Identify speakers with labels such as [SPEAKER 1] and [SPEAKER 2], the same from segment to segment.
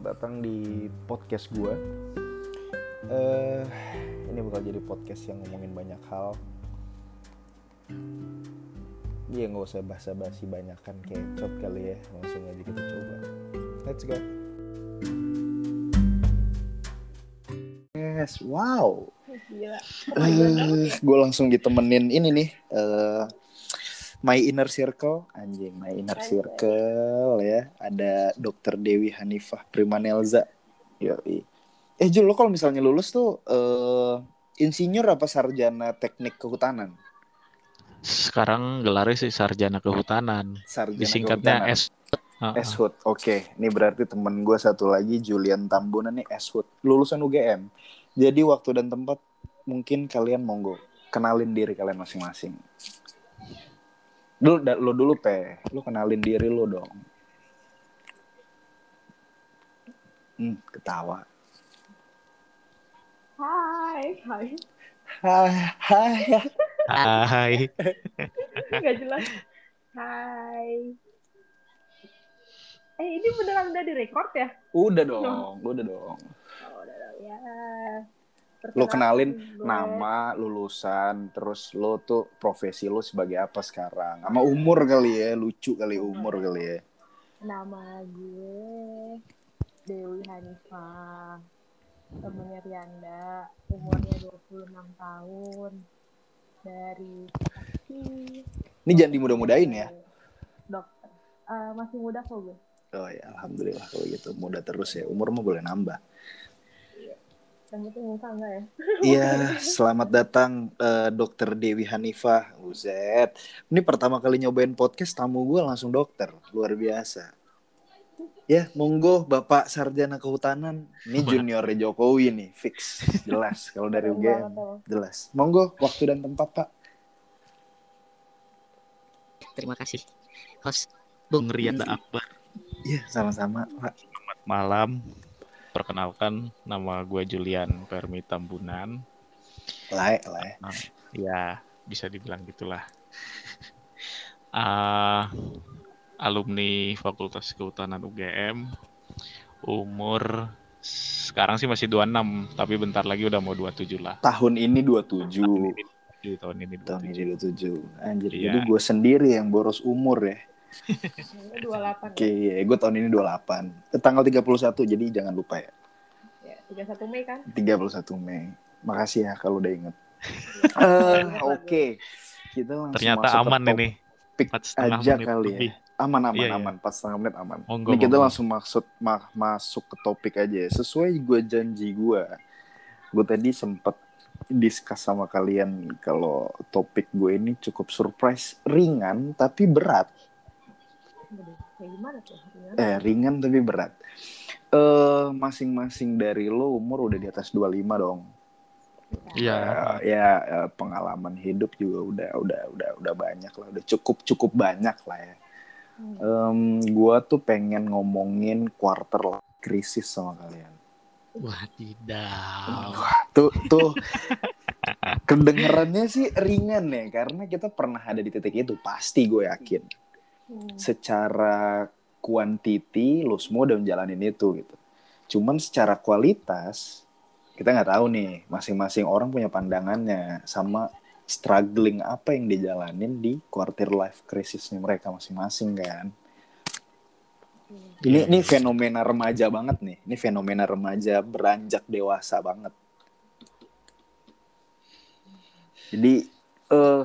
[SPEAKER 1] selamat datang di podcast gue. Eh, ini bakal jadi podcast yang ngomongin banyak hal. Iya nggak usah basa-basi banyak kan kecot kali ya, langsung aja kita coba. Let's go. Yes, wow.
[SPEAKER 2] Gila.
[SPEAKER 1] Eh, gue langsung ditemenin ini nih. eh My Inner Circle, anjing My Inner. Circle ya. Ada Dokter Dewi Hanifah Primanelza. Yoi. Eh Jul, lo kalau misalnya lulus tuh eh insinyur apa sarjana teknik kehutanan?
[SPEAKER 3] Sekarang gelarnya sih sarjana kehutanan.
[SPEAKER 1] Sarjana
[SPEAKER 3] Disingkatnya
[SPEAKER 1] kehutanan.
[SPEAKER 3] S.
[SPEAKER 1] Oke, ini berarti temen gue satu lagi Julian Tambunan nih Eshud. Lulusan UGM. Jadi waktu dan tempat mungkin kalian monggo kenalin diri kalian masing-masing. Dulu da- lo dulu pe, lo kenalin diri lo dong. Hmm, ketawa.
[SPEAKER 2] Hai, hai.
[SPEAKER 1] Hai, hai.
[SPEAKER 3] Hai.
[SPEAKER 2] Gak jelas. Hai. Eh, ini beneran udah direkord ya?
[SPEAKER 1] Udah dong, udah dong.
[SPEAKER 2] Oh, udah, udah, ya.
[SPEAKER 1] Lo kenalin
[SPEAKER 2] Perkenalkan gue.
[SPEAKER 1] nama, lulusan, terus lo tuh profesi lo sebagai apa sekarang? Sama umur kali ya, lucu kali umur kali ya.
[SPEAKER 2] Nama gue Dewi Hanifah. Temennya Rianda. Umurnya 26 tahun. Dari Bekasi.
[SPEAKER 1] Ini jangan dimudah-mudahin ya.
[SPEAKER 2] Dokter. Eh, masih muda kok gue.
[SPEAKER 1] Oh ya, alhamdulillah kalau gitu. Mudah terus ya. Umur mah boleh nambah.
[SPEAKER 2] Yang penting muka enggak ya?
[SPEAKER 1] Iya, selamat datang eh, Dokter Dewi Hanifah. Uzet. Ini pertama kali nyobain podcast tamu gue langsung dokter. Luar biasa. Ya, monggo Bapak Sarjana Kehutanan. Ini junior Jokowi nih, fix. Jelas kalau dari UGM. Jelas. Monggo waktu dan tempat, Pak.
[SPEAKER 4] Terima kasih. Host
[SPEAKER 3] Bung Riyada Akbar.
[SPEAKER 1] Iya, sama-sama, Pak.
[SPEAKER 3] Selamat malam. Perkenalkan, nama gue Julian Permi Tambunan.
[SPEAKER 1] Lae, lae.
[SPEAKER 3] Ya, bisa dibilang gitulah. Ah, alumni Fakultas Kehutanan UGM. Umur sekarang sih masih 26, tapi bentar lagi udah mau 27 lah.
[SPEAKER 1] Tahun ini 27.
[SPEAKER 3] Di tahun ini
[SPEAKER 1] Tahun
[SPEAKER 3] 27.
[SPEAKER 1] ini 27. Anjir,
[SPEAKER 3] Iya.
[SPEAKER 1] jadi gue sendiri yang boros umur ya.
[SPEAKER 2] Ini 28
[SPEAKER 1] Oke,
[SPEAKER 2] ya?
[SPEAKER 1] gue tahun ini 28. Eh, Tanggal 31, jadi jangan lupa ya.
[SPEAKER 2] ya? 31 Mei kan?
[SPEAKER 1] 31 Mei. Makasih ya kalau udah inget. Eh, Oke, kita langsung
[SPEAKER 3] Ternyata
[SPEAKER 1] masuk ke
[SPEAKER 3] aman
[SPEAKER 1] topik
[SPEAKER 3] ini. Setengah
[SPEAKER 1] aja kali
[SPEAKER 3] lebih.
[SPEAKER 1] ya. Aman, aman,
[SPEAKER 3] Iya, iya.
[SPEAKER 1] aman. Pas setengah menit aman.
[SPEAKER 3] Monggo,
[SPEAKER 1] Ini kita
[SPEAKER 3] monggo.
[SPEAKER 1] langsung maksud ma- masuk ke topik aja ya. Sesuai gue janji gue. Gue tadi sempet discuss sama kalian nih kalau topik gue ini cukup surprise, ringan tapi berat.
[SPEAKER 2] Kayak gimana tuh? Gimana?
[SPEAKER 1] Eh, ringan tapi berat. Eh, masing-masing dari lo umur udah di atas 25 dong.
[SPEAKER 3] Iya.
[SPEAKER 1] Eh, ya eh, pengalaman hidup juga udah udah udah udah banyak lah, udah cukup cukup banyak lah ya.
[SPEAKER 2] Hmm.
[SPEAKER 1] Em, gua tuh pengen ngomongin quarter life crisis sama kalian.
[SPEAKER 3] Wadidaw.
[SPEAKER 1] Tuh tuh kedengerannya sih ringan ya karena kita pernah ada di titik itu pasti gue yakin. Secara kuantiti lo semua udah menjalanin itu gitu. Cuman secara kualitas kita nggak tahu nih masing-masing orang punya pandangannya sama struggling apa yang dijalanin di quarter life crisisnya mereka masing-masing kan. Ini ini fenomena remaja banget nih. Ini fenomena remaja beranjak dewasa banget. Jadi eh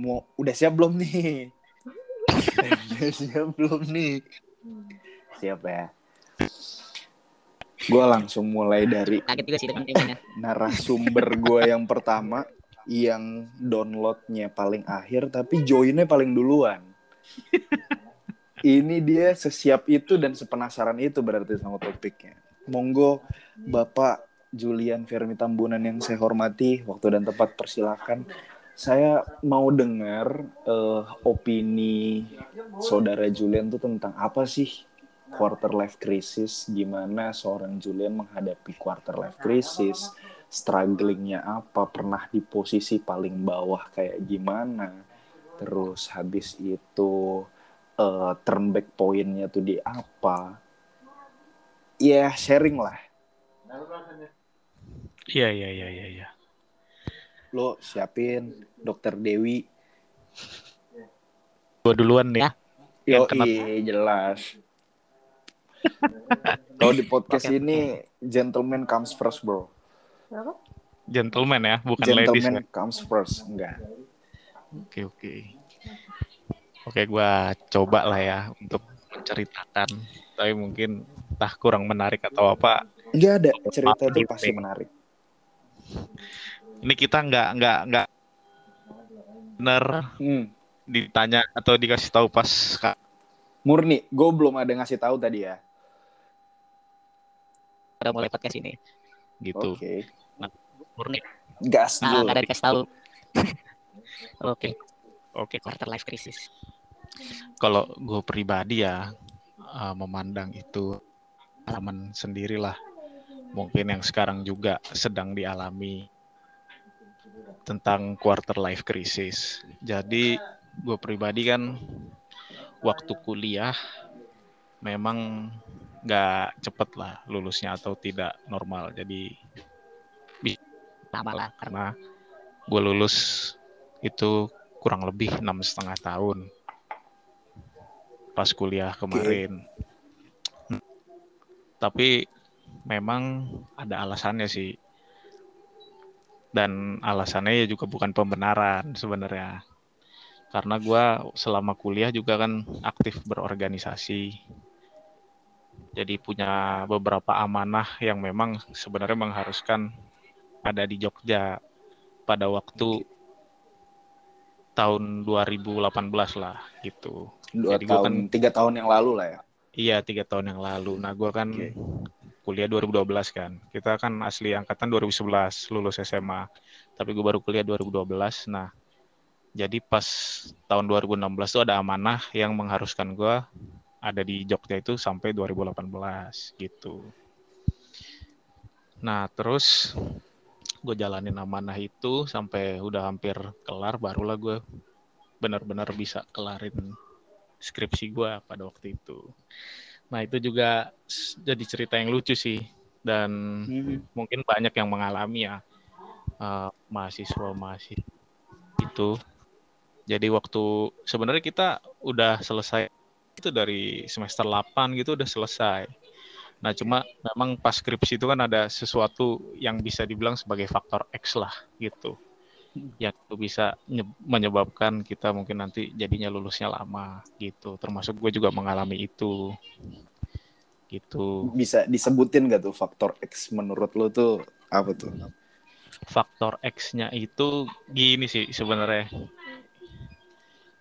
[SPEAKER 1] mau udah siap belum nih? Siap belum nih? Siap ya. Gue langsung mulai dari
[SPEAKER 4] kaget juga sih dengan temanya.
[SPEAKER 1] narasumber gue yang pertama yang downloadnya paling akhir tapi joinnya paling duluan. Ini dia sesiap itu dan sepenasaran itu berarti sama topiknya. Monggo Bapak Julian Fermi Tambunan yang saya hormati, waktu dan tempat persilakan. Saya mau dengar eh, opini saudara Julian tuh tentang apa sih quarter life crisis, gimana seorang Julian menghadapi quarter life crisis, strugglingnya apa, pernah di posisi paling bawah kayak gimana, terus habis itu eh, turn back pointnya tuh di apa. ya sharing lah.
[SPEAKER 3] Iya iya iya iya. iya.
[SPEAKER 1] Lo siapin dokter Dewi.
[SPEAKER 3] Gua duluan nih.
[SPEAKER 4] Ya.
[SPEAKER 1] Yo,
[SPEAKER 3] Yang kenapa?
[SPEAKER 1] jelas. Kalau di podcast
[SPEAKER 4] Oke.
[SPEAKER 1] ini gentleman comes first, bro.
[SPEAKER 3] Gentleman ya, bukan ladies
[SPEAKER 1] Gentleman
[SPEAKER 3] ya.
[SPEAKER 1] comes first, enggak.
[SPEAKER 3] Oke oke. Oke, gua coba lah ya untuk menceritakan. Tapi mungkin entah kurang menarik atau apa.
[SPEAKER 1] Enggak ada cerita itu pasti menarik.
[SPEAKER 3] Ini kita nggak nggak nggak bener
[SPEAKER 1] Hmm.
[SPEAKER 3] ditanya atau dikasih tahu pas Kak.
[SPEAKER 1] Murni, gue belum ada ngasih tahu tadi ya.
[SPEAKER 4] Udah mulai podcast ini.
[SPEAKER 3] gitu.
[SPEAKER 1] Oke.
[SPEAKER 4] Murni.
[SPEAKER 1] Gas
[SPEAKER 4] Nah,
[SPEAKER 1] dulu.
[SPEAKER 4] nggak ada dikasih tahu. Oke,
[SPEAKER 3] Oke.
[SPEAKER 4] quarter life crisis.
[SPEAKER 3] Kalau gue pribadi ya eh, memandang itu pengalaman sendirilah. Mungkin yang sekarang juga sedang dialami tentang quarter life crisis. Jadi gue pribadi kan waktu kuliah memang nggak cepet lah lulusnya atau tidak normal. Jadi
[SPEAKER 4] Lama lah.
[SPEAKER 3] karena
[SPEAKER 4] Karena
[SPEAKER 3] gue lulus itu kurang lebih enam setengah tahun pas kuliah kemarin. Tapi memang ada alasannya sih. Dan alasannya ya juga bukan pembenaran sebenarnya. Karena gue selama kuliah juga kan aktif berorganisasi. Jadi punya beberapa amanah yang memang sebenarnya mengharuskan ada di Jogja pada waktu tahun 2018 lah gitu.
[SPEAKER 1] Dua
[SPEAKER 3] Jadi gua
[SPEAKER 1] tahun, tiga tahun yang lalu lah ya.
[SPEAKER 3] Iya tiga tahun yang lalu. Nah gue kan
[SPEAKER 1] Oke.
[SPEAKER 3] Kuliah 2012 kan. Kita kan asli angkatan 2011 lulus SMA. Tapi gue baru kuliah 2012. Nah jadi pas tahun 2016 tuh ada amanah yang mengharuskan gue ada di Jogja itu sampai 2018 gitu. Nah terus gue jalanin amanah itu sampai udah hampir kelar barulah gue benar-benar bisa kelarin skripsi gue pada waktu itu. Nah itu juga jadi cerita yang lucu sih dan
[SPEAKER 1] Hmm.
[SPEAKER 3] mungkin banyak yang mengalami ya eh, mahasiswa mahasiswa itu. Jadi waktu sebenarnya kita udah selesai itu dari semester 8 gitu udah selesai. Nah cuma memang pas skripsi itu kan ada sesuatu yang bisa dibilang sebagai faktor X lah gitu. Yang itu bisa nye- menyebabkan kita mungkin nanti jadinya lulusnya lama gitu. Termasuk gue juga mengalami itu. Gitu.
[SPEAKER 1] Bisa disebutin gak tuh faktor X menurut lo tuh apa tuh?
[SPEAKER 3] faktor X-nya itu gini sih sebenarnya.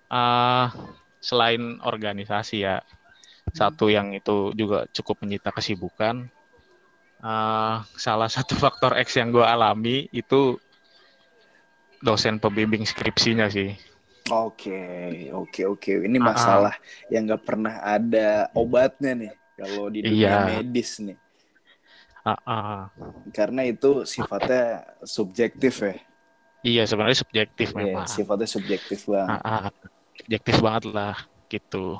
[SPEAKER 3] Ah, selain organisasi ya, satu yang itu juga cukup menyita kesibukan. Ah, salah satu faktor X yang gue alami itu dosen pembimbing skripsinya sih.
[SPEAKER 1] Oke, oke, oke. Ini
[SPEAKER 3] Ah, ah.
[SPEAKER 1] masalah yang nggak pernah ada obatnya nih kalau di dunia
[SPEAKER 3] Iya.
[SPEAKER 1] medis nih.
[SPEAKER 3] Ah, ah.
[SPEAKER 1] Karena itu sifatnya subjektif ya.
[SPEAKER 3] Iya sebenarnya subjektif
[SPEAKER 1] Iya,
[SPEAKER 3] memang.
[SPEAKER 1] sifatnya subjektif banget.
[SPEAKER 3] Ah, ah, objektif banget lah gitu.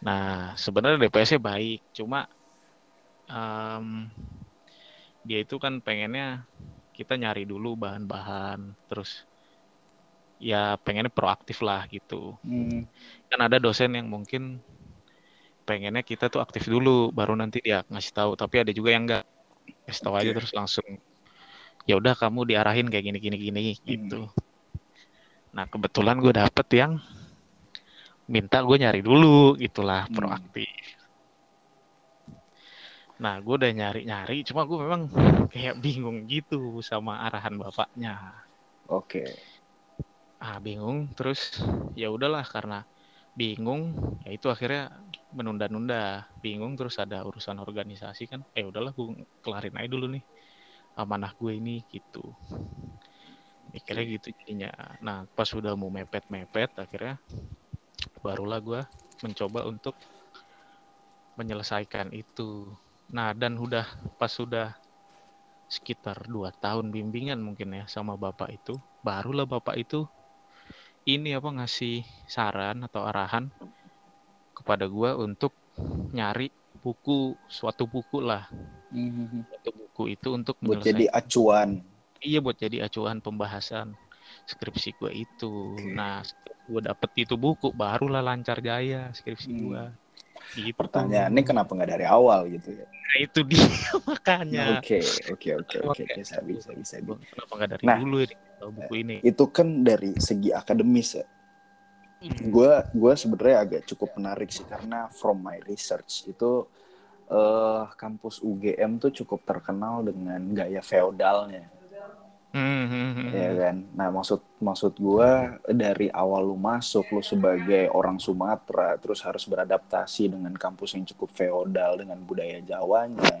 [SPEAKER 3] Nah sebenarnya DPS-nya baik, cuma em, dia itu kan pengennya kita nyari dulu bahan-bahan, terus ya pengennya proaktif lah gitu.
[SPEAKER 1] Hmm,
[SPEAKER 3] Kan ada dosen yang mungkin pengennya kita tuh aktif dulu, baru nanti dia ngasih tahu. Tapi ada juga yang enggak, kasih tahu aja
[SPEAKER 1] Oke.
[SPEAKER 3] terus langsung ya udah kamu diarahin kayak gini gini gini gitu. Nah kebetulan gue dapet yang minta gue nyari dulu gitulah
[SPEAKER 1] Hmm.
[SPEAKER 3] proaktif. Nah gue udah nyari nyari, cuma gue memang kayak bingung gitu sama arahan bapaknya.
[SPEAKER 1] Oke.
[SPEAKER 3] Ah bingung, terus ya udahlah karena bingung, ya itu akhirnya menunda-nunda. Bingung terus ada urusan organisasi kan, eh udahlah gue kelarin aja dulu nih amanah gue ini gitu. Mikirnya gitu jadinya. Nah pas udah mau mepet-mepet akhirnya barulah gue mencoba untuk menyelesaikan itu. Nah dan udah pas sudah sekitar dua tahun bimbingan mungkin ya sama bapak itu, barulah bapak itu ini apa ngasih saran atau arahan kepada gue untuk nyari buku suatu buku lah
[SPEAKER 1] Mhm.
[SPEAKER 3] suatu buku itu untuk
[SPEAKER 1] buat jadi acuan
[SPEAKER 3] iya buat jadi acuan pembahasan skripsi gue itu
[SPEAKER 1] Oke.
[SPEAKER 3] nah gue dapet itu buku barulah lancar jaya skripsi
[SPEAKER 1] Hmm.
[SPEAKER 3] gue gitu.
[SPEAKER 1] Pertanyaannya kenapa nggak dari awal gitu ya?
[SPEAKER 3] Nah, itu dia makanya.
[SPEAKER 1] Oke oke oke oke. Bisa bisa bisa
[SPEAKER 3] kenapa nggak dari
[SPEAKER 1] Nah.
[SPEAKER 3] dulu ya tahu buku ini?
[SPEAKER 1] itu kan dari segi akademis ya.
[SPEAKER 3] Hmm.
[SPEAKER 1] gue gue sebenarnya agak cukup menarik sih karena from my research itu eh kampus UGM tuh cukup terkenal dengan gaya feodalnya
[SPEAKER 3] Hmm, hmm, hmm,
[SPEAKER 1] ya
[SPEAKER 3] hmm.
[SPEAKER 1] kan? Nah maksud maksud gue dari awal lu masuk lu sebagai orang Sumatera terus harus beradaptasi dengan kampus yang cukup feodal dengan budaya Jawanya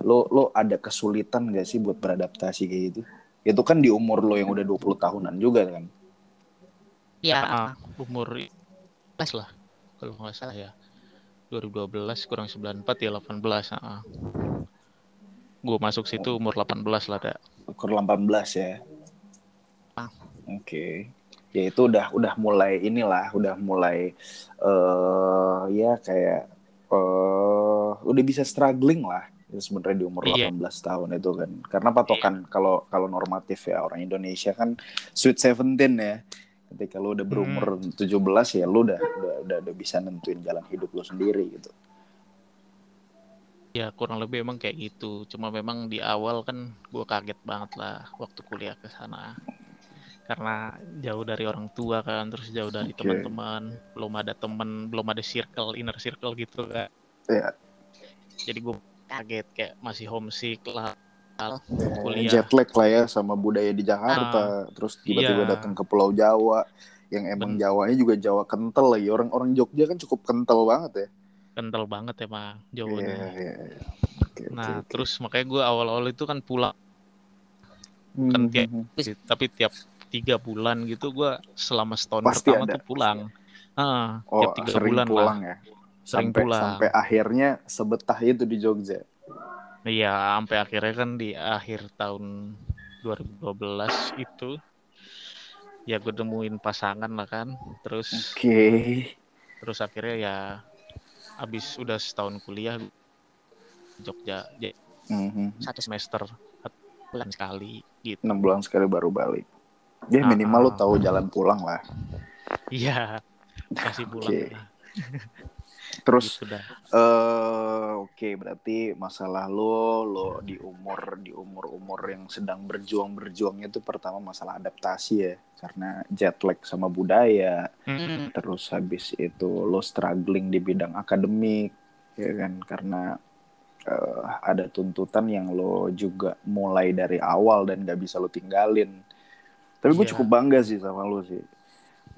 [SPEAKER 1] lu lu ada kesulitan gak sih buat beradaptasi kayak gitu? Itu kan di umur lo yang udah 20 tahunan juga kan?
[SPEAKER 4] Ya,
[SPEAKER 3] Ah, umur 11 lah kalau nggak salah ya. 2012 kurang 94 ya 18 ah. gue masuk situ umur 18 lah ada
[SPEAKER 1] ukur 18 ya.
[SPEAKER 4] Ah.
[SPEAKER 1] oke. Ya itu udah udah mulai inilah udah mulai eh ya kayak eh udah bisa struggling lah itu sebenarnya di umur
[SPEAKER 3] Iya.
[SPEAKER 1] 18 tahun itu kan. Karena patokan kalau kalau normatif ya orang Indonesia kan sweet 17 ya. Ketika lu udah berumur 17 ya lu udah udah, udah udah bisa nentuin jalan hidup lu sendiri gitu
[SPEAKER 3] ya kurang lebih emang kayak gitu. Cuma memang di awal kan gue kaget banget lah waktu kuliah ke sana. Karena jauh dari orang tua kan terus jauh dari
[SPEAKER 1] Oke.
[SPEAKER 3] teman-teman. Belum ada temen belum ada circle inner circle gitu kan.
[SPEAKER 1] Iya.
[SPEAKER 3] jadi gue kaget kayak masih homesick lah.
[SPEAKER 1] Ya,
[SPEAKER 3] Kuliah.
[SPEAKER 1] jet lag lah ya sama budaya di Jakarta. Terus tiba-tiba
[SPEAKER 3] Iya.
[SPEAKER 1] datang ke Pulau Jawa yang emang
[SPEAKER 3] Ben-
[SPEAKER 1] Jawanya juga Jawa kental lagi. Orang-orang Jogja kan cukup kental banget ya
[SPEAKER 3] kental banget emang
[SPEAKER 1] Iya,
[SPEAKER 3] jauhnya
[SPEAKER 1] iya, iya. Oke, oke,
[SPEAKER 3] nah
[SPEAKER 1] oke.
[SPEAKER 3] terus makanya gue awal-awal itu kan pulang
[SPEAKER 1] Hmm,
[SPEAKER 3] kan tiap-
[SPEAKER 1] hmm, hmm.
[SPEAKER 3] tapi tiap tiga bulan gitu gue selama setahun
[SPEAKER 1] Pasti
[SPEAKER 3] pertama
[SPEAKER 1] ada,
[SPEAKER 3] tuh pulang Ah,
[SPEAKER 1] oh
[SPEAKER 3] tiap tiga
[SPEAKER 1] sering
[SPEAKER 3] bulan lah
[SPEAKER 1] pulang ya
[SPEAKER 3] Sering
[SPEAKER 1] sampai
[SPEAKER 3] pulang.
[SPEAKER 1] sampai akhirnya sebetah itu di Jogja
[SPEAKER 3] Iya, sampai akhirnya kan di akhir tahun 2012 itu ya gue temuin pasangan lah kan. Terus
[SPEAKER 1] oke
[SPEAKER 3] terus akhirnya ya habis udah setahun kuliah Jogja jadi
[SPEAKER 1] Mhm.
[SPEAKER 4] satu
[SPEAKER 3] semester bulan sekali gitu.
[SPEAKER 1] enam bulan sekali baru balik ya
[SPEAKER 3] Ah,
[SPEAKER 1] minimal lu
[SPEAKER 3] ah.
[SPEAKER 1] tahu jalan pulang lah
[SPEAKER 3] Iya, kasih pulang
[SPEAKER 1] Oke. terus
[SPEAKER 3] Gitu
[SPEAKER 1] eh oke berarti masalah lo lo di umur di umur umur yang sedang berjuang berjuangnya itu pertama masalah adaptasi ya. Karena jet lag sama budaya
[SPEAKER 3] Mm,
[SPEAKER 1] terus habis itu lo struggling di bidang akademik ya kan? Karena eh, ada tuntutan yang lo juga mulai dari awal dan gak bisa lo tinggalin. Tapi gue
[SPEAKER 3] Iya.
[SPEAKER 1] cukup bangga sih sama lo sih.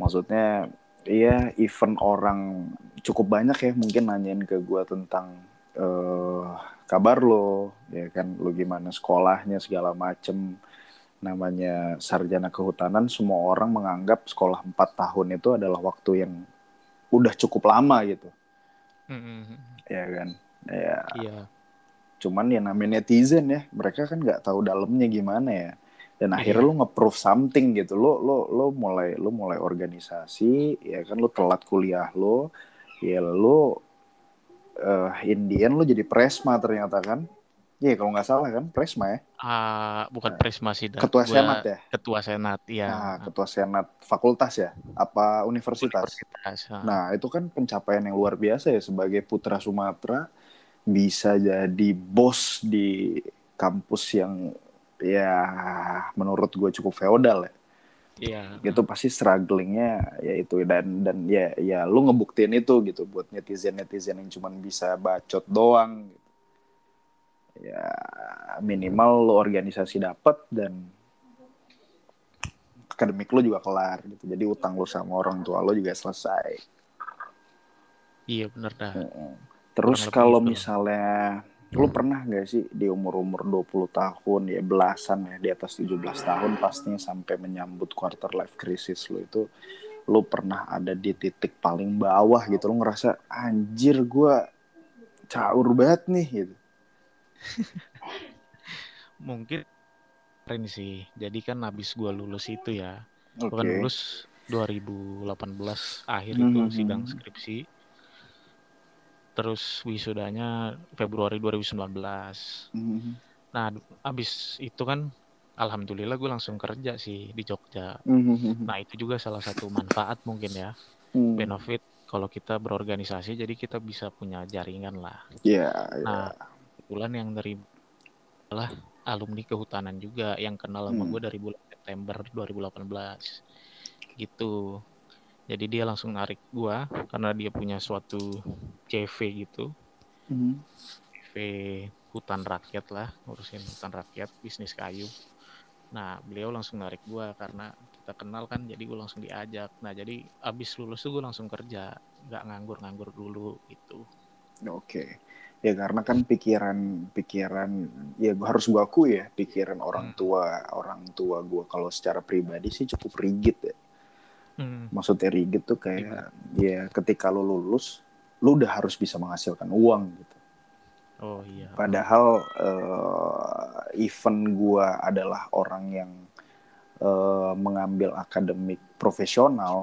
[SPEAKER 1] Maksudnya iya event orang cukup banyak ya mungkin nanyain ke gue tentang eh, kabar lo ya kan lo gimana sekolahnya segala macem. Namanya sarjana kehutanan semua orang menganggap sekolah 4 tahun itu adalah waktu yang udah cukup lama gitu.
[SPEAKER 3] Mm, mm,
[SPEAKER 1] ya kan? Ya.
[SPEAKER 3] Iya.
[SPEAKER 1] cuman ya namanya netizen ya mereka kan nggak tahu dalamnya gimana ya dan akhirnya
[SPEAKER 3] Iya.
[SPEAKER 1] lu nge-proof something gitu lo lo lo mulai lo mulai organisasi ya kan lo telat kuliah lo ya lo eh Indian lo jadi presma ternyata kan Iya kalau nggak salah kan presma ya
[SPEAKER 3] Ah, bukan
[SPEAKER 1] Nah,
[SPEAKER 3] Prisma sih, dah.
[SPEAKER 1] ketua
[SPEAKER 3] Gua
[SPEAKER 1] senat ya
[SPEAKER 3] Ketua senat, iya.
[SPEAKER 1] nah, ketua senat fakultas ya apa universitas
[SPEAKER 3] Universitas. ah.
[SPEAKER 1] Nah, itu kan pencapaian yang luar biasa ya sebagai putra Sumatera bisa jadi bos di kampus yang ya menurut gue cukup feodal ya.
[SPEAKER 3] Iya.
[SPEAKER 1] Itu pasti strugglingnya ya itu dan dan ya ya lu ngebuktiin itu gitu buat netizen netizen yang cuman bisa bacot doang. Gitu. Ya minimal lu organisasi dapat dan akademik lu juga kelar gitu. Jadi utang lu sama orang tua lu juga selesai.
[SPEAKER 3] Iya bener dah.
[SPEAKER 1] Terus kalau
[SPEAKER 3] gitu.
[SPEAKER 1] misalnya lu pernah gak sih di umur-umur 20 tahun ya belasan ya di atas 17 tahun pastinya sampai menyambut quarter life crisis lu itu lu pernah ada di titik paling bawah gitu lu ngerasa anjir gua caur banget nih gitu.
[SPEAKER 3] Mungkin keren sih. Jadi kan habis gua lulus itu ya.
[SPEAKER 1] Oke.
[SPEAKER 3] Gua kan lulus 2018 akhir
[SPEAKER 1] Mhm.
[SPEAKER 3] itu sidang skripsi. Terus wisudanya Februari 2019
[SPEAKER 1] Mhm.
[SPEAKER 3] nah abis itu kan alhamdulillah gue langsung kerja sih di Jogja
[SPEAKER 1] Mhm.
[SPEAKER 3] nah itu juga salah satu manfaat mungkin ya
[SPEAKER 1] Hmm.
[SPEAKER 3] benefit kalau kita berorganisasi jadi kita bisa punya jaringan lah
[SPEAKER 1] Ya, ya.
[SPEAKER 3] nah kebetulan yang dari adalah alumni kehutanan juga yang kenal sama
[SPEAKER 1] Hmm.
[SPEAKER 3] gue dari bulan September 2018 gitu jadi dia langsung narik gue karena dia punya suatu CV gitu
[SPEAKER 1] Mhm.
[SPEAKER 3] CV hutan rakyat lah ngurusin hutan rakyat bisnis kayu nah beliau langsung narik gue karena kita kenal kan jadi gue langsung diajak nah jadi abis lulus tuh gue langsung kerja nggak nganggur-nganggur dulu gitu
[SPEAKER 1] Oke. Ya karena kan pikiran pikiran ya gua harus gua akui ya pikiran orang
[SPEAKER 3] Hmm.
[SPEAKER 1] tua orang tua gua kalau secara pribadi sih cukup rigid ya.
[SPEAKER 3] Hmm,
[SPEAKER 1] Maksudnya rigid tuh kayak ya ketika lu lulus lu udah harus bisa menghasilkan uang gitu.
[SPEAKER 3] oh iya
[SPEAKER 1] Padahal eh, event gua adalah orang yang eh, mengambil akademik profesional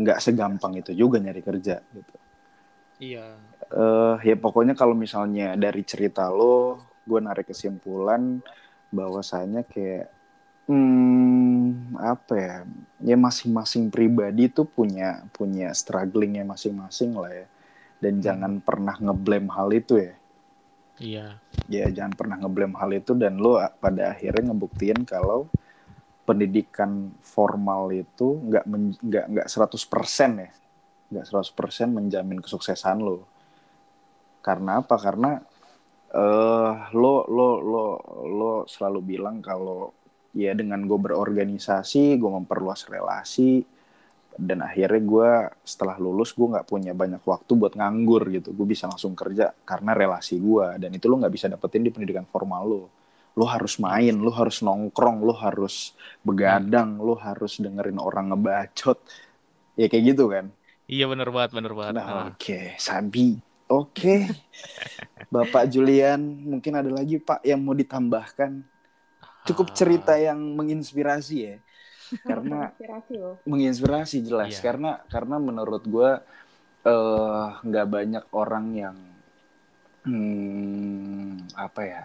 [SPEAKER 1] nggak segampang itu juga nyari kerja gitu.
[SPEAKER 3] iya
[SPEAKER 1] eh ya pokoknya kalau misalnya dari cerita lo, gue narik kesimpulan bahwasanya kayak hmm, apa ya, ya masing-masing pribadi tuh punya punya strugglingnya masing-masing lah ya, dan
[SPEAKER 3] Hmm.
[SPEAKER 1] jangan pernah ngeblame hal itu ya,
[SPEAKER 3] iya.
[SPEAKER 1] Ya jangan pernah ngeblame hal itu dan lo pada akhirnya ngebuktiin kalau pendidikan formal itu nggak nggak nggak 100% ya, nggak 100% menjamin kesuksesan lo karena apa? Karena eh lo lo lo lo selalu bilang kalau ya dengan gue berorganisasi gue memperluas relasi dan akhirnya gue setelah lulus gue nggak punya banyak waktu buat nganggur gitu gue bisa langsung kerja karena relasi gue dan itu lo nggak bisa dapetin di pendidikan formal lo lo harus main lo harus nongkrong lo harus begadang lo harus dengerin orang ngebacot ya kayak gitu kan
[SPEAKER 3] iya bener banget bener banget
[SPEAKER 1] Nah,
[SPEAKER 3] Ah.
[SPEAKER 1] oke, Sabi. Oke. Bapak Julian, mungkin ada lagi Pak yang mau ditambahkan? Cukup
[SPEAKER 3] Ah,
[SPEAKER 1] cerita yang menginspirasi ya. Karena
[SPEAKER 2] loh.
[SPEAKER 1] menginspirasi jelas
[SPEAKER 3] Iya.
[SPEAKER 1] karena karena menurut gue eh nggak banyak orang yang hmm, apa ya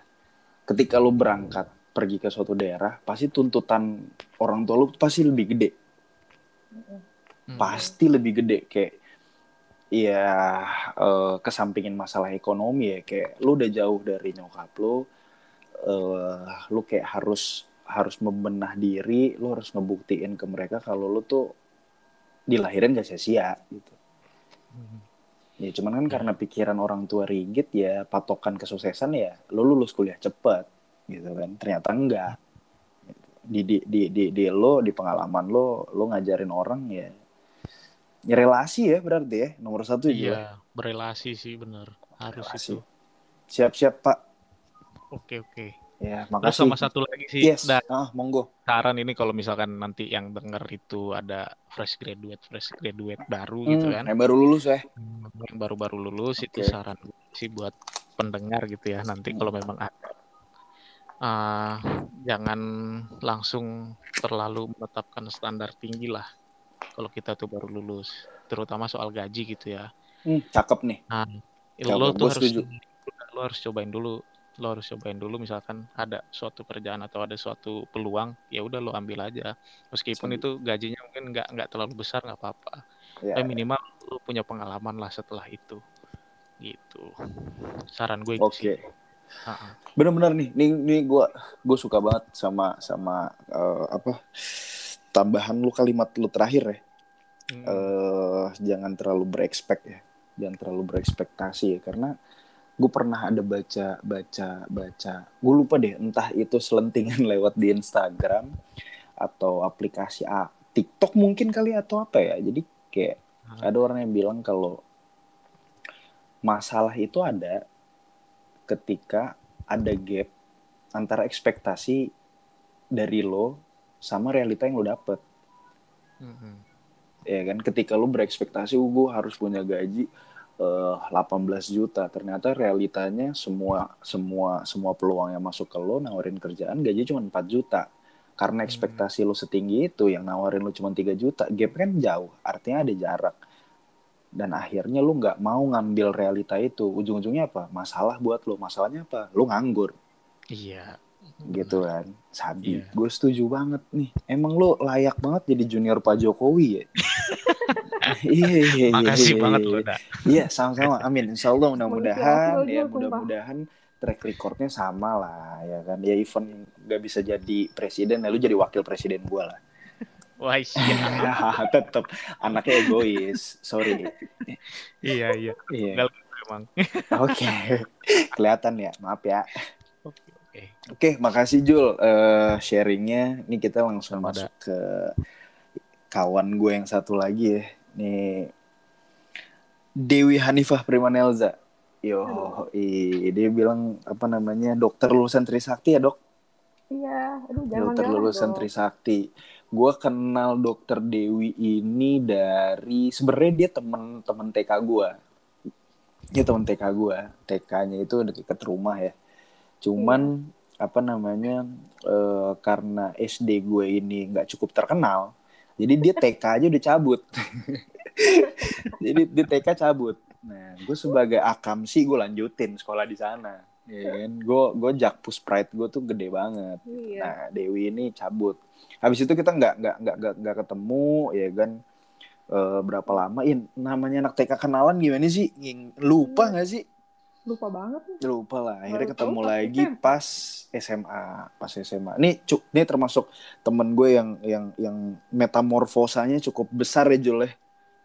[SPEAKER 1] ketika lu berangkat pergi ke suatu daerah pasti tuntutan orang tua lu pasti lebih gede
[SPEAKER 3] hmm.
[SPEAKER 1] pasti lebih gede kayak ya eh, kesampingin masalah ekonomi ya kayak lu udah jauh dari nyokap lu eh, lu kayak harus harus membenah diri lu harus ngebuktiin ke mereka kalau lu tuh dilahirin gak sia-sia gitu.
[SPEAKER 3] Hmm.
[SPEAKER 1] ya cuman kan karena pikiran orang tua rigid ya patokan kesuksesan ya lu lulus kuliah cepet gitu kan. Ternyata enggak. Di di di di, di lo di pengalaman lo lo ngajarin orang ya ya relasi ya berarti ya nomor satu juga.
[SPEAKER 3] Iya berelasi sih bener. Harus
[SPEAKER 1] relasi.
[SPEAKER 3] itu.
[SPEAKER 1] Siap-siap pak
[SPEAKER 3] oke oke.
[SPEAKER 1] Ya
[SPEAKER 3] terus
[SPEAKER 1] makasih.
[SPEAKER 3] sama satu lagi sih
[SPEAKER 1] yes.
[SPEAKER 3] Dan
[SPEAKER 1] ah monggo.
[SPEAKER 3] Saran ini kalau misalkan nanti yang denger itu ada fresh graduate fresh graduate baru gitu
[SPEAKER 1] Hmm,
[SPEAKER 3] kan.
[SPEAKER 1] yang baru lulus ya
[SPEAKER 3] yang baru-baru lulus itu
[SPEAKER 1] Oke.
[SPEAKER 3] saran sih buat pendengar gitu ya nanti kalau
[SPEAKER 1] Hmm.
[SPEAKER 3] memang ada. Ah, jangan langsung terlalu menetapkan standar tinggi lah kalau kita tuh baru lulus terutama soal gaji gitu ya.
[SPEAKER 1] Hmm, cakep nih.
[SPEAKER 3] Nah
[SPEAKER 1] Cakep,
[SPEAKER 3] lo tuh harus
[SPEAKER 1] setuju.
[SPEAKER 3] lo harus cobain dulu lo harus cobain dulu misalkan ada suatu kerjaan atau ada suatu peluang ya udah lo ambil aja. Meskipun
[SPEAKER 1] Setuju.
[SPEAKER 3] itu gajinya mungkin nggak nggak terlalu besar nggak apa-apa.
[SPEAKER 1] Ya
[SPEAKER 3] tapi minimal lo punya pengalaman lah setelah itu. Gitu. Saran gue itu
[SPEAKER 1] oke.
[SPEAKER 3] sih. Ha-ha.
[SPEAKER 1] bener-bener nih nih nih gue gue suka banget sama sama eh, apa tambahan lu kalimat lu terakhir ya.
[SPEAKER 3] Hmm.
[SPEAKER 1] eh jangan terlalu berekspek ya. Jangan terlalu berekspektasi ya karena gue pernah ada baca baca baca gue lupa deh entah itu selentingan lewat di Instagram atau aplikasi A TikTok mungkin kali atau apa ya jadi kayak
[SPEAKER 3] Ah.
[SPEAKER 1] ada orang yang bilang kalau masalah itu ada ketika ada gap antara ekspektasi dari lo sama realita yang lo dapet
[SPEAKER 3] Mhm.
[SPEAKER 1] ya kan ketika lu berekspektasi "Oh, gue harus punya gaji eh, 18 juta. Ternyata realitanya semua semua semua peluang yang masuk ke lo nawarin kerjaan gaji cuma 4 juta. Karena
[SPEAKER 3] Hmm.
[SPEAKER 1] ekspektasi lo setinggi itu yang nawarin lo cuma 3 juta. Gap kan jauh artinya ada jarak. Dan akhirnya lu nggak mau ngambil realita itu. Ujung-ujungnya apa? Masalah buat lu masalahnya apa? Lu nganggur.
[SPEAKER 3] Iya.
[SPEAKER 1] Gitu kan sabi
[SPEAKER 3] Iya.
[SPEAKER 1] gue setuju banget nih emang lu layak banget jadi junior Pak Jokowi ya iya iya iya,
[SPEAKER 3] Makasih
[SPEAKER 1] iya,
[SPEAKER 3] banget
[SPEAKER 1] iya.
[SPEAKER 3] lo, Dak.
[SPEAKER 1] Iya, sama-sama. Amin. Insya Allah mudah-mudahan
[SPEAKER 2] lo
[SPEAKER 1] ya mudah-mudahan track recordnya sama lah ya kan. Ya even gak bisa jadi presiden, ya lu jadi wakil presiden gua lah.
[SPEAKER 3] Wah.
[SPEAKER 1] Tetep anaknya egois. Sorry.
[SPEAKER 3] iya, iya.
[SPEAKER 1] Iya.
[SPEAKER 3] Emang.
[SPEAKER 1] Oke. Kelihatan ya. Maaf ya.
[SPEAKER 3] Oke, oke.
[SPEAKER 1] Oke, makasih Jul eh, sharingnya. Ini kita langsung
[SPEAKER 3] Sama
[SPEAKER 1] masuk ke kawan gue yang satu lagi ya. Nih Dewi Hanifah Primanelza. Yo, i, dia bilang apa namanya dokter lulusan Trisakti ya dok?
[SPEAKER 2] Iya, aduh jangan
[SPEAKER 1] dokter lulusan Trisakti. Gue kenal dokter Dewi ini dari sebenarnya dia temen-temen TK gue. Dia temen TK gue. TK-nya itu dekat rumah ya. Cuman apa namanya eh, karena SD gue ini nggak cukup terkenal, jadi dia TK aja udah cabut. jadi di TK cabut. Nah, gue sebagai akam sih gue lanjutin sekolah di sana. Ya kan? Gue gue jakpus pride gue tuh gede banget.
[SPEAKER 2] Iya.
[SPEAKER 1] Nah, Dewi ini cabut. Habis itu kita nggak nggak nggak nggak ketemu, ya kan? Eh, berapa lama? In, namanya anak TK kenalan gimana sih? Lupa nggak sih?
[SPEAKER 2] Lupa banget nih.
[SPEAKER 1] Lupa lah. Akhirnya
[SPEAKER 2] Baru
[SPEAKER 1] ketemu
[SPEAKER 2] tahu
[SPEAKER 1] lagi
[SPEAKER 2] SMA.
[SPEAKER 1] pas SMA, pas SMA. Nih, cuk, nih termasuk temen gue yang yang yang metamorfosanya cukup besar ya Jul ya.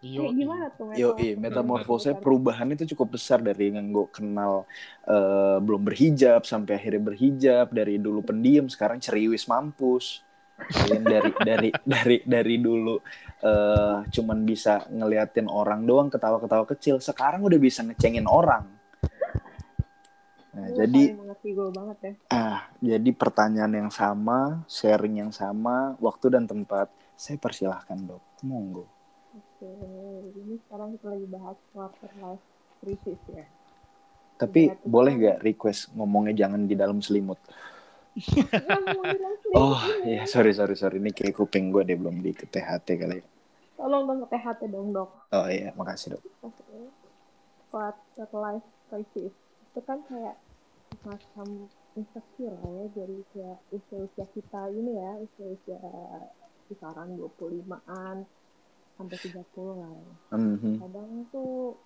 [SPEAKER 2] Kayak gimana tuh?
[SPEAKER 1] Yo, iya, metamorfosanya perubahannya itu cukup besar dari yang gue kenal eh, belum berhijab sampai akhirnya berhijab dari dulu pendiam sekarang ceriwis mampus. Kalian dari dari dari dari dulu eh, cuman bisa ngeliatin orang doang ketawa-ketawa kecil, sekarang udah bisa ngecengin orang. Nah,
[SPEAKER 2] Lu
[SPEAKER 1] jadi
[SPEAKER 2] mengerti gue banget ya.
[SPEAKER 1] ah, jadi pertanyaan yang sama, sharing yang sama, waktu dan tempat. Saya persilahkan, Dok. Monggo.
[SPEAKER 2] Oke, ini sekarang kita lagi bahas quarter life crisis ya.
[SPEAKER 1] Tapi
[SPEAKER 2] Iya,
[SPEAKER 1] boleh gak request ngomongnya jangan di dalam selimut? Oh iya sorry sorry sorry ini kayak kuping gue deh belum di THT kali. ya.
[SPEAKER 2] Tolong dong ke THT dong dok.
[SPEAKER 1] Oh iya makasih dok.
[SPEAKER 2] Quarter life crisis itu kan kayak semacam insecure lah ya dari kayak usia-usia kita ini ya usia-usia kisaran 25-an sampai 30 lah ya.
[SPEAKER 1] Mhm.
[SPEAKER 2] kadang tuh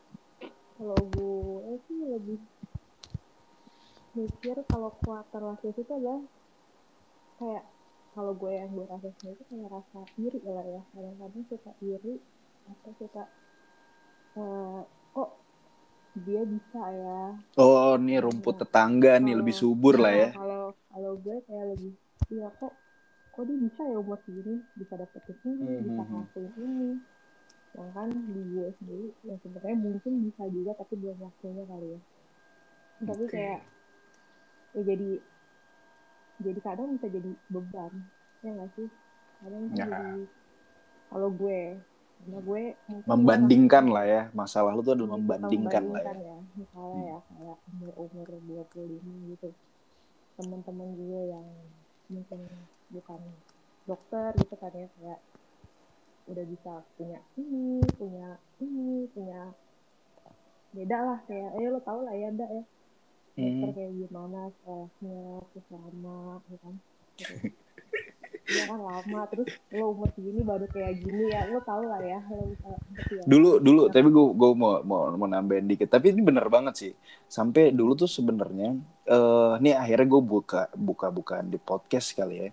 [SPEAKER 2] kalau gue sih lebih mikir kalau life crisis itu adalah kayak kalau gue yang gue rasain itu kayak rasa iri lah ya kadang-kadang suka iri atau suka eh, kok dia bisa ya
[SPEAKER 1] Oh nih rumput tetangga nih
[SPEAKER 2] Kalau-
[SPEAKER 1] lebih subur lah ya.
[SPEAKER 2] Nah, kalau kalau gue kayak lebih iya kok kok dia bisa ya umur segini bisa dapetin ini bisa
[SPEAKER 1] Mhm.
[SPEAKER 2] ngelakuin ini yang kan di gue sendiri yang sebenarnya mungkin bisa juga tapi belum waktunya kali ya tapi
[SPEAKER 1] Oke.
[SPEAKER 2] kayak ya jadi jadi kadang bisa jadi beban ya nggak sih kadang bisa
[SPEAKER 1] Ya.
[SPEAKER 2] jadi kalau gue karena gue
[SPEAKER 1] Membandingkan lah ya masalah lu tuh adalah
[SPEAKER 2] Iya,
[SPEAKER 1] membandingkan lah ya.
[SPEAKER 2] membandingkan ya. Misalnya ya kayak umur-umur 25 gitu. Teman-teman gue yang mungkin bukan dokter gitu kan ya kayak udah bisa punya ini, punya ini, punya beda lah kayak eh lo tau lah ya dak ya dokter
[SPEAKER 1] Hmm.
[SPEAKER 2] kayak gimana sekolahnya terus lama ya kan Iya kan lama terus lo umur segini baru kayak gini ya lo tau lah ya lo ya.
[SPEAKER 1] Dulu dulu
[SPEAKER 2] Ya.
[SPEAKER 1] tapi gue gue mau mau mau nambahin dikit. Tapi ini bener banget sih. Sampai dulu tuh sebenarnya eh nih akhirnya gue buka buka bukaan di podcast kali ya.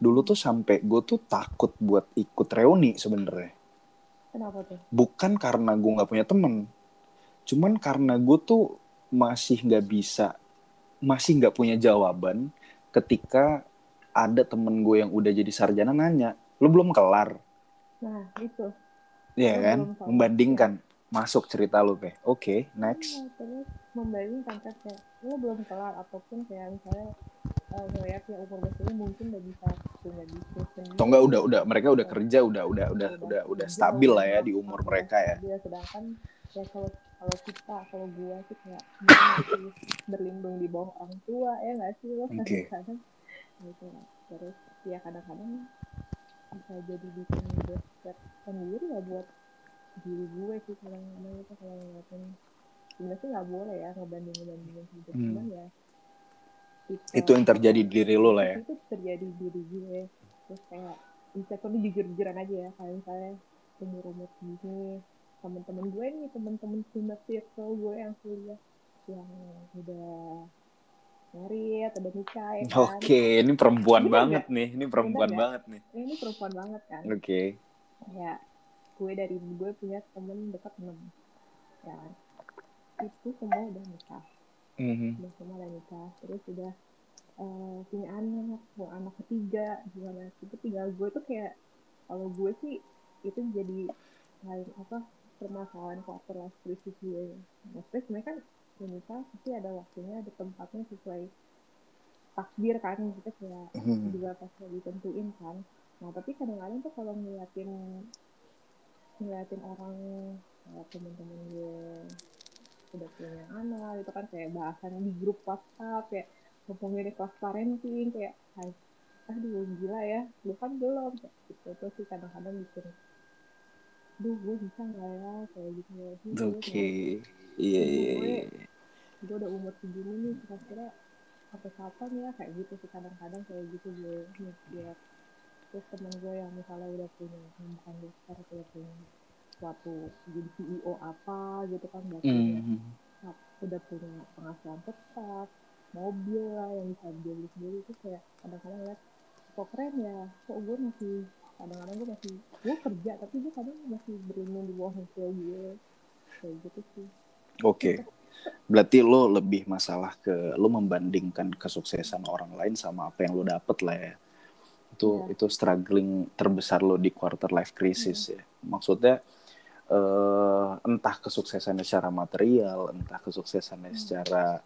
[SPEAKER 1] Dulu tuh sampai gue tuh takut buat ikut reuni sebenarnya.
[SPEAKER 2] kenapa tuh
[SPEAKER 1] bukan karena gue nggak punya temen cuman karena gue tuh masih nggak bisa masih nggak punya jawaban ketika ada temen gue yang udah jadi sarjana nanya lu belum kelar?
[SPEAKER 2] Nah itu
[SPEAKER 1] ya
[SPEAKER 2] Lu
[SPEAKER 1] kan? membandingkan masuk cerita lu kayak oke next.
[SPEAKER 2] Iya, terus membandingkan kan kayak lo belum kelar ataupun kayak misalnya uh, ngeliat yang umur segini mungkin udah bisa punya bisnis sendiri.
[SPEAKER 1] Atau enggak udah udah mereka udah kerja udah udah udah udah udah stabil lah ya di umur mereka ya.
[SPEAKER 2] Stabil. sedangkan ya kalau kalau kita kalau gue sih kayak berlindung di bawah orang tua ya nggak sih? Lo
[SPEAKER 1] Oke.
[SPEAKER 2] kadang-kadang gitu. Terus ya kadang-kadang bisa jadi bikin desperate sendiri ya buat diri gue sih kadang-kadang itu kalau ngeliatin. Sebenarnya sih nggak boleh ya ngebanding ngebandingin hidup
[SPEAKER 1] Hmm.
[SPEAKER 2] cuman ya.
[SPEAKER 1] Itu yang terjadi di diri lo lah ya.
[SPEAKER 2] itu terjadi di diri gue. Terus kayak insecure jujur-jujuran aja ya. Kayak misalnya umur-umur segini temen-temen gue nih temen-temen senior circle gue yang kuliah yang udah married udah nikah ya kan
[SPEAKER 1] Oke, ini perempuan
[SPEAKER 2] Bener
[SPEAKER 1] banget nih. Ini perempuan
[SPEAKER 2] Bener nggak?
[SPEAKER 1] banget nih.
[SPEAKER 2] ini perempuan banget kan
[SPEAKER 1] Oke.
[SPEAKER 2] kayak gue dari gue punya temen dekat enam ya itu semua udah nikah
[SPEAKER 1] Mhm.
[SPEAKER 2] udah semua udah nikah terus udah eh, punya anak mau anak ketiga gimana itu tinggal gue tuh kayak kalau gue sih itu jadi lain apa permasalahan quarter life crisis gue maksudnya sebenarnya kan menikah pasti ada waktunya ada tempatnya sesuai takdir kan kita kayak
[SPEAKER 1] Mhm.
[SPEAKER 2] juga pasti ditentuin kan nah tapi kadang-kadang tuh kalau ngeliatin ngeliatin orang kayak temen-temen gue udah punya anak itu kan kayak bahasan di grup WhatsApp kayak ngomongin kelas parenting kayak "Hai, aduh gila ya lu kan belum kayak gitu terus sih kadang-kadang bikin duh gue bisa nggak ya kayak gitu ya
[SPEAKER 1] Oke. Iya, iya, iya.
[SPEAKER 2] gue udah umur segini nih kira-kira sampai kapan ya kayak gitu sih kadang-kadang kayak gitu gue mikir terus temen gue yang misalnya udah punya bukan dokter udah punya suatu jadi CEO apa gitu kan udah punya
[SPEAKER 1] Mhm.
[SPEAKER 2] udah punya penghasilan tetap mobil lah yang bisa beli sendiri itu kayak kadang-kadang lihat kok keren ya kok gue masih kadang-kadang gue masih gue kerja tapi gue kadang masih berlindung di bawah hasil gue kayak gitu sih
[SPEAKER 1] Oke. Berarti lo lebih masalah ke lo membandingkan kesuksesan orang lain sama apa yang lo dapet lah ya. Itu
[SPEAKER 2] Iya.
[SPEAKER 1] itu struggling terbesar lo di quarter life crisis ya. Maksudnya eh, entah kesuksesannya secara material, entah kesuksesannya secara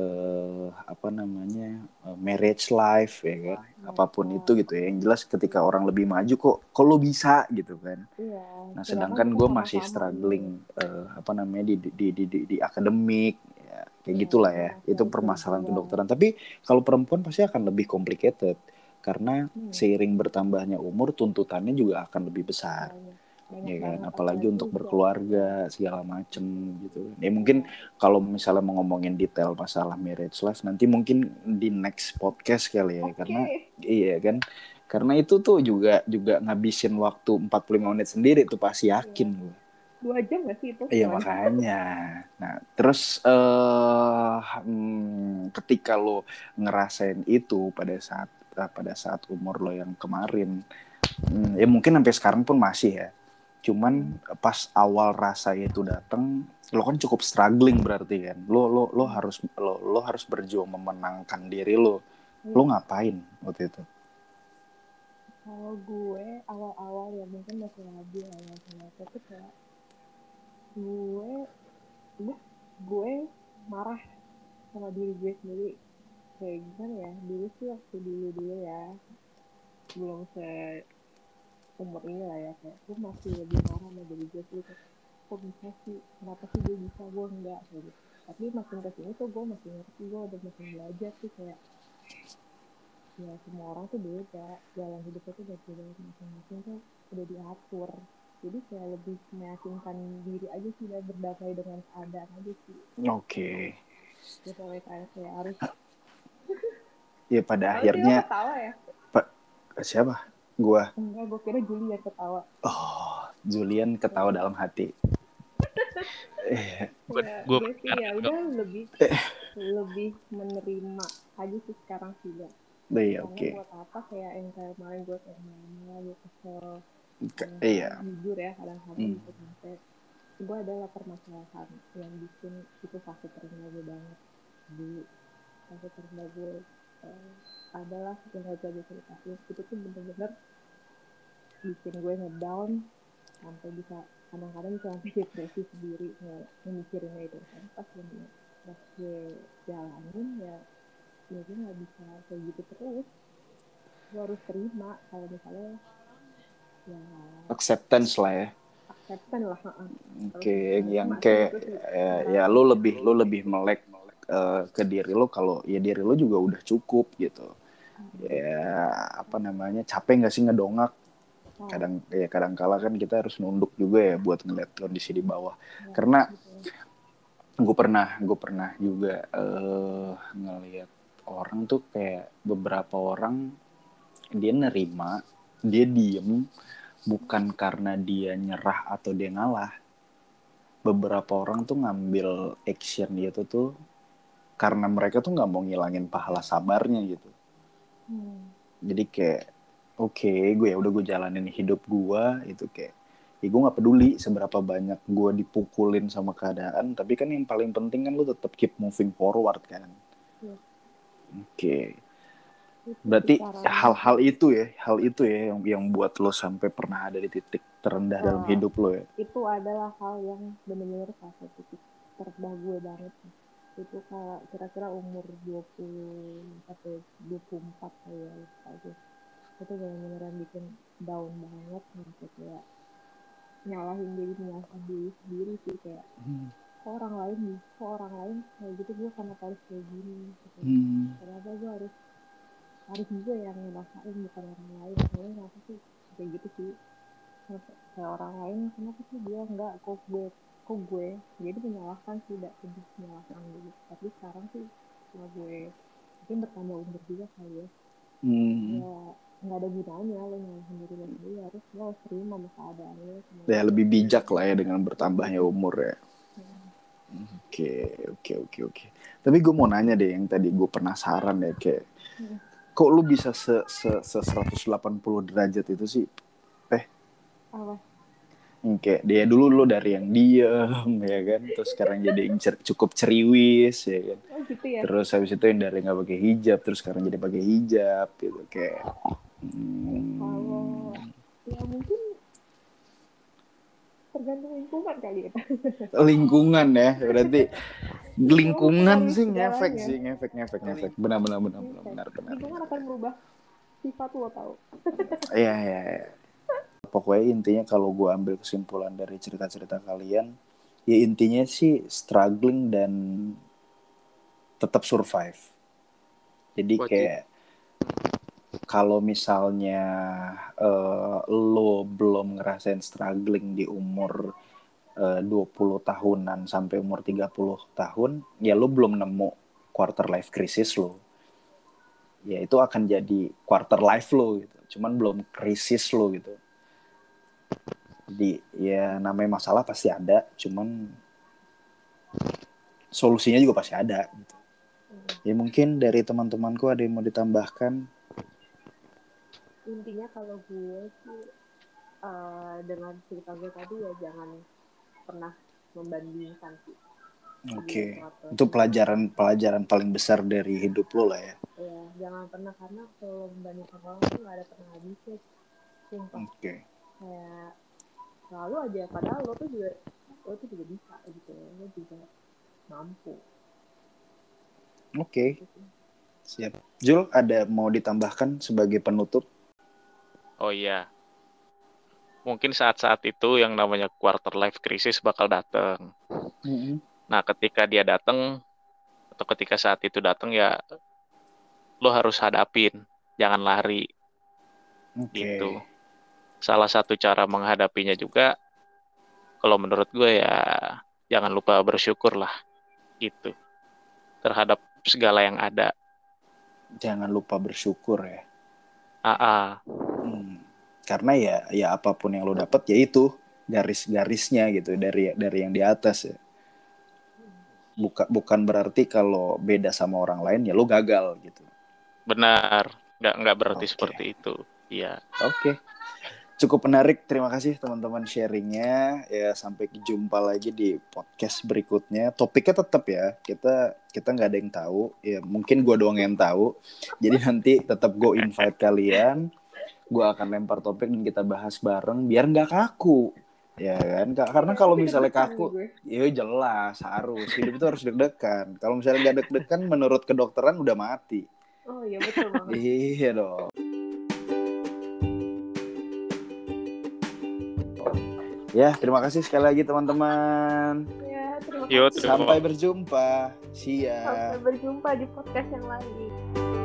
[SPEAKER 1] eh, apa namanya eh, marriage life ya kan, apa pun itu gitu ya. Yang jelas ketika orang lebih maju kok, kok lo bisa gitu kan.
[SPEAKER 2] iya
[SPEAKER 1] Nah, sedangkan gue masih struggling
[SPEAKER 2] gitu.
[SPEAKER 1] eh, apa namanya di di di di, di akademik ya, kayak
[SPEAKER 2] Iya,
[SPEAKER 1] gitulah ya. Itu
[SPEAKER 2] itu
[SPEAKER 1] permasalahan kedokteran. Tapi kalau perempuan pasti akan lebih complicated karena
[SPEAKER 2] Hmm.
[SPEAKER 1] seiring bertambahnya umur tuntutannya juga akan lebih besar.
[SPEAKER 2] banyak banyak
[SPEAKER 1] Ya kan, apalagi untuk
[SPEAKER 2] juga.
[SPEAKER 1] berkeluarga segala macem gitu. Ya mungkin kalau misalnya mau ngomongin detail masalah marriage life nanti mungkin di next podcast kali ya
[SPEAKER 2] Oke.
[SPEAKER 1] karena iya kan karena itu tuh juga juga ngabisin waktu 45 menit sendiri tuh pasti yakin gue.
[SPEAKER 2] dua jam gak sih itu
[SPEAKER 1] Iya makanya. Nah terus hmm, ketika lo ngerasain itu pada saat eh, pada saat umur lo yang kemarin, hmm, ya mungkin sampai sekarang pun masih ya. Cuman pas awal rasa itu datang, lo kan cukup struggling berarti kan. Lo lo lo harus lo lo harus berjuang memenangkan diri lo. Lo ngapain waktu itu?
[SPEAKER 2] kalau gue awal-awal ya mungkin masih labil awal tapi kayak gue gue gue marah sama diri gue sendiri kayak gimana ya dulu sih waktu dulu dulu ya belum se umur ini lah ya kayak gue masih lebih marah sama diri gue kayak, kok bisa sih? Kenapa sih dia bisa? Gue enggak kayak gitu. Tapi makin ke sini tuh gue masih ngerti gue udah makin belajar sih kayak ya semua orang tuh beda jalan hidupnya tuh udah beda masing-masing tuh udah diatur. Jadi kayak lebih meyakinkan diri aja sih dan berdamai dengan keadaan aja sih.
[SPEAKER 1] Oke.
[SPEAKER 2] ya pokoknya kayak kayak harus.
[SPEAKER 1] Ya pada
[SPEAKER 2] sih
[SPEAKER 1] akhirnya
[SPEAKER 2] ya.
[SPEAKER 1] Siapa? Gua.
[SPEAKER 2] enggak gue kira Juli yang ketawa
[SPEAKER 1] Oh, Julian ketawa dalam hati. Eh,
[SPEAKER 3] Gua-
[SPEAKER 2] ya,
[SPEAKER 3] gua
[SPEAKER 2] gue sih ya udah lebih lebih menerima aja sih sekarang sih ya
[SPEAKER 1] iya, oke.
[SPEAKER 2] buat apa kayak yang kayak kemarin gue kayak mana gue kesel
[SPEAKER 1] Ke-
[SPEAKER 2] kadang-kadang
[SPEAKER 1] Iya.
[SPEAKER 2] jujur ya kadang-kadang
[SPEAKER 1] Hmm.
[SPEAKER 2] gitu sampai gue adalah permasalahan yang bikin itu fase terendah gue banget di fase terendah gue eh, adalah bisa gue ceritain itu tuh bener-bener bikin gue ngedown sampai bisa kadang-kadang bisa sampai depresi sendiri ngemikirinnya itu kan pas gue pas gue jalanin ya ya gue nggak bisa kayak gitu terus gue harus terima kalau misalnya ya
[SPEAKER 1] Acceptance lah ya.
[SPEAKER 2] acceptan lah.
[SPEAKER 1] Oke,
[SPEAKER 2] Terus
[SPEAKER 1] yang kayak ya, ya lu lebih lu lebih melek eh, ke diri lu kalau ya diri lu juga udah cukup gitu. Ya apa namanya capek nggak sih ngedongak?
[SPEAKER 2] Nah,
[SPEAKER 1] kadang ya kadang kala kan kita harus nunduk juga ya buat ngeliat kondisi di bawah.
[SPEAKER 2] Ya,
[SPEAKER 1] karena
[SPEAKER 2] gitu.
[SPEAKER 1] gue pernah gue pernah juga eh ngelihat orang tuh kayak beberapa orang dia nerima dia diem bukan karena dia nyerah atau dia ngalah. Beberapa orang tuh ngambil action gitu tuh karena mereka tuh nggak mau ngilangin pahala sabarnya gitu
[SPEAKER 2] Hmm.
[SPEAKER 1] jadi kayak oke gue ya udah gue jalanin hidup gue itu kayak ya gue nggak peduli seberapa banyak gue dipukulin sama keadaan tapi kan yang paling penting kan lu tetap keep moving forward kan
[SPEAKER 2] Iya.
[SPEAKER 1] oke
[SPEAKER 2] Itu
[SPEAKER 1] berarti hal-hal itu ya hal itu ya yang yang buat lo sampai pernah ada di titik terendah dalam
[SPEAKER 2] Wah.
[SPEAKER 1] hidup lo ya
[SPEAKER 2] itu adalah hal yang benar-benar salah satu titik terendah gue banget itu kayak kira-kira umur 20 atau 24 kali ya lupa aja itu benar-benar bikin down banget sampai kayak nyalahin diri nyalahin diri sendiri sih kayak
[SPEAKER 1] Hmm.
[SPEAKER 2] kok orang lain nih kok orang lain kayak gitu gue kenapa harus kayak gini gitu.
[SPEAKER 1] Hmm.
[SPEAKER 2] kenapa gue harus harus juga yang ngerasain bukan orang lain soalnya kenapa sih kayak gitu sih kayak orang lain kenapa sih dia enggak kok gue kok gue jadi menyalahkan sih tidak lebih menyalahkan gitu tapi sekarang sih setelah gue mungkin bertambah umur juga kali ya
[SPEAKER 1] Hmm.
[SPEAKER 2] ya nggak ada gunanya lo nyalahin diri lo sendiri harus lo harus terima sama keadaan lo
[SPEAKER 1] ya lebih bijak lah ya dengan bertambahnya umur ya
[SPEAKER 2] Hmm.
[SPEAKER 1] Oke, oke, oke, oke. Tapi gue mau nanya deh yang tadi gue penasaran ya kayak
[SPEAKER 2] Hmm.
[SPEAKER 1] kok lu bisa se se, se 180 derajat itu sih?
[SPEAKER 2] apa
[SPEAKER 1] Yang Kayak dia dulu lu dari yang diem ya kan, terus sekarang jadi yang cer- cukup ceriwis ya kan.
[SPEAKER 2] oh gitu ya
[SPEAKER 1] Terus habis itu yang dari nggak pakai hijab, terus sekarang jadi pakai hijab gitu kayak. hmm,
[SPEAKER 2] kalau ya mungkin tergantung lingkungan kali ya
[SPEAKER 1] lingkungan ya berarti lingkungan sih ngefek
[SPEAKER 2] segalanya.
[SPEAKER 1] sih ngefek ngefek ngefek benar benar benar benar benar benar
[SPEAKER 2] lingkungan akan merubah sifat lo tau
[SPEAKER 1] Iya, iya, iya. Pokoknya intinya kalau gue ambil kesimpulan dari cerita-cerita kalian, ya intinya sih struggling dan tetap survive. Jadi
[SPEAKER 3] Wajib.
[SPEAKER 1] kayak kalau misalnya eh, lo belum ngerasain struggling di umur eh, 20 tahunan sampai umur 30 tahun, ya lo belum nemu quarter life crisis lo ya itu akan jadi quarter life lo gitu cuman belum krisis lo gitu jadi ya namanya masalah pasti ada cuman solusinya juga pasti ada gitu. ya mungkin dari teman-temanku ada yang mau ditambahkan?
[SPEAKER 2] Intinya kalau gue sih eh, dengan cerita gue tadi ya jangan pernah membandingkan sih.
[SPEAKER 1] Oke.
[SPEAKER 2] Sesuatu.
[SPEAKER 1] itu pelajaran pelajaran paling besar dari hidup lo lah ya.
[SPEAKER 2] Ya jangan pernah karena kalau membandingkan orang tuh nggak ada pernah habisnya.
[SPEAKER 1] Oke.
[SPEAKER 2] Kayak selalu aja padahal lo tuh juga lo tuh juga bisa gitu lo juga mampu
[SPEAKER 1] oke
[SPEAKER 2] gitu.
[SPEAKER 1] siap Jul ada mau ditambahkan sebagai penutup
[SPEAKER 3] Oh iya. Mungkin saat-saat itu yang namanya quarter life crisis bakal datang. Nah, ketika dia datang atau ketika saat itu datang ya lo harus hadapin, jangan lari
[SPEAKER 1] oke
[SPEAKER 3] gitu. Salah satu cara menghadapinya juga kalau menurut gue ya jangan lupa bersyukur lah gitu terhadap segala yang ada.
[SPEAKER 1] jangan lupa bersyukur ya
[SPEAKER 3] AA.
[SPEAKER 1] Hmm. Karena ya ya apa pun yang lo dapat ya itu garis-garisnya gitu dari dari yang di atas ya. Buka, bukan berarti kalau beda sama orang lain ya lo gagal gitu.
[SPEAKER 3] Benar, nggak nggak berarti
[SPEAKER 1] Oke.
[SPEAKER 3] seperti itu. Iya.
[SPEAKER 1] Oke. Cukup menarik. Terima kasih teman-teman sharingnya. Ya sampai jumpa lagi di podcast berikutnya. Topiknya tetap ya. Kita kita nggak ada yang tahu. Ya mungkin gua doang yang tahu. Jadi nanti tetap gue invite kalian. Gua akan lempar topik dan kita bahas bareng biar nggak kaku. Ya kan? Ka- Karena kalau misalnya kaku,
[SPEAKER 2] gue.
[SPEAKER 1] ya jelas harus. Hidup itu harus deg-degan. Kalau misalnya nggak deg-degan, menurut kedokteran udah mati.
[SPEAKER 2] oh iya betul banget
[SPEAKER 1] Iya dong. Ya, terima kasih sekali lagi teman-teman.
[SPEAKER 2] ya terima
[SPEAKER 3] Yo,
[SPEAKER 2] kasih
[SPEAKER 3] terima
[SPEAKER 1] Sampai berjumpa. Siap.
[SPEAKER 2] sampai berjumpa di podcast yang lain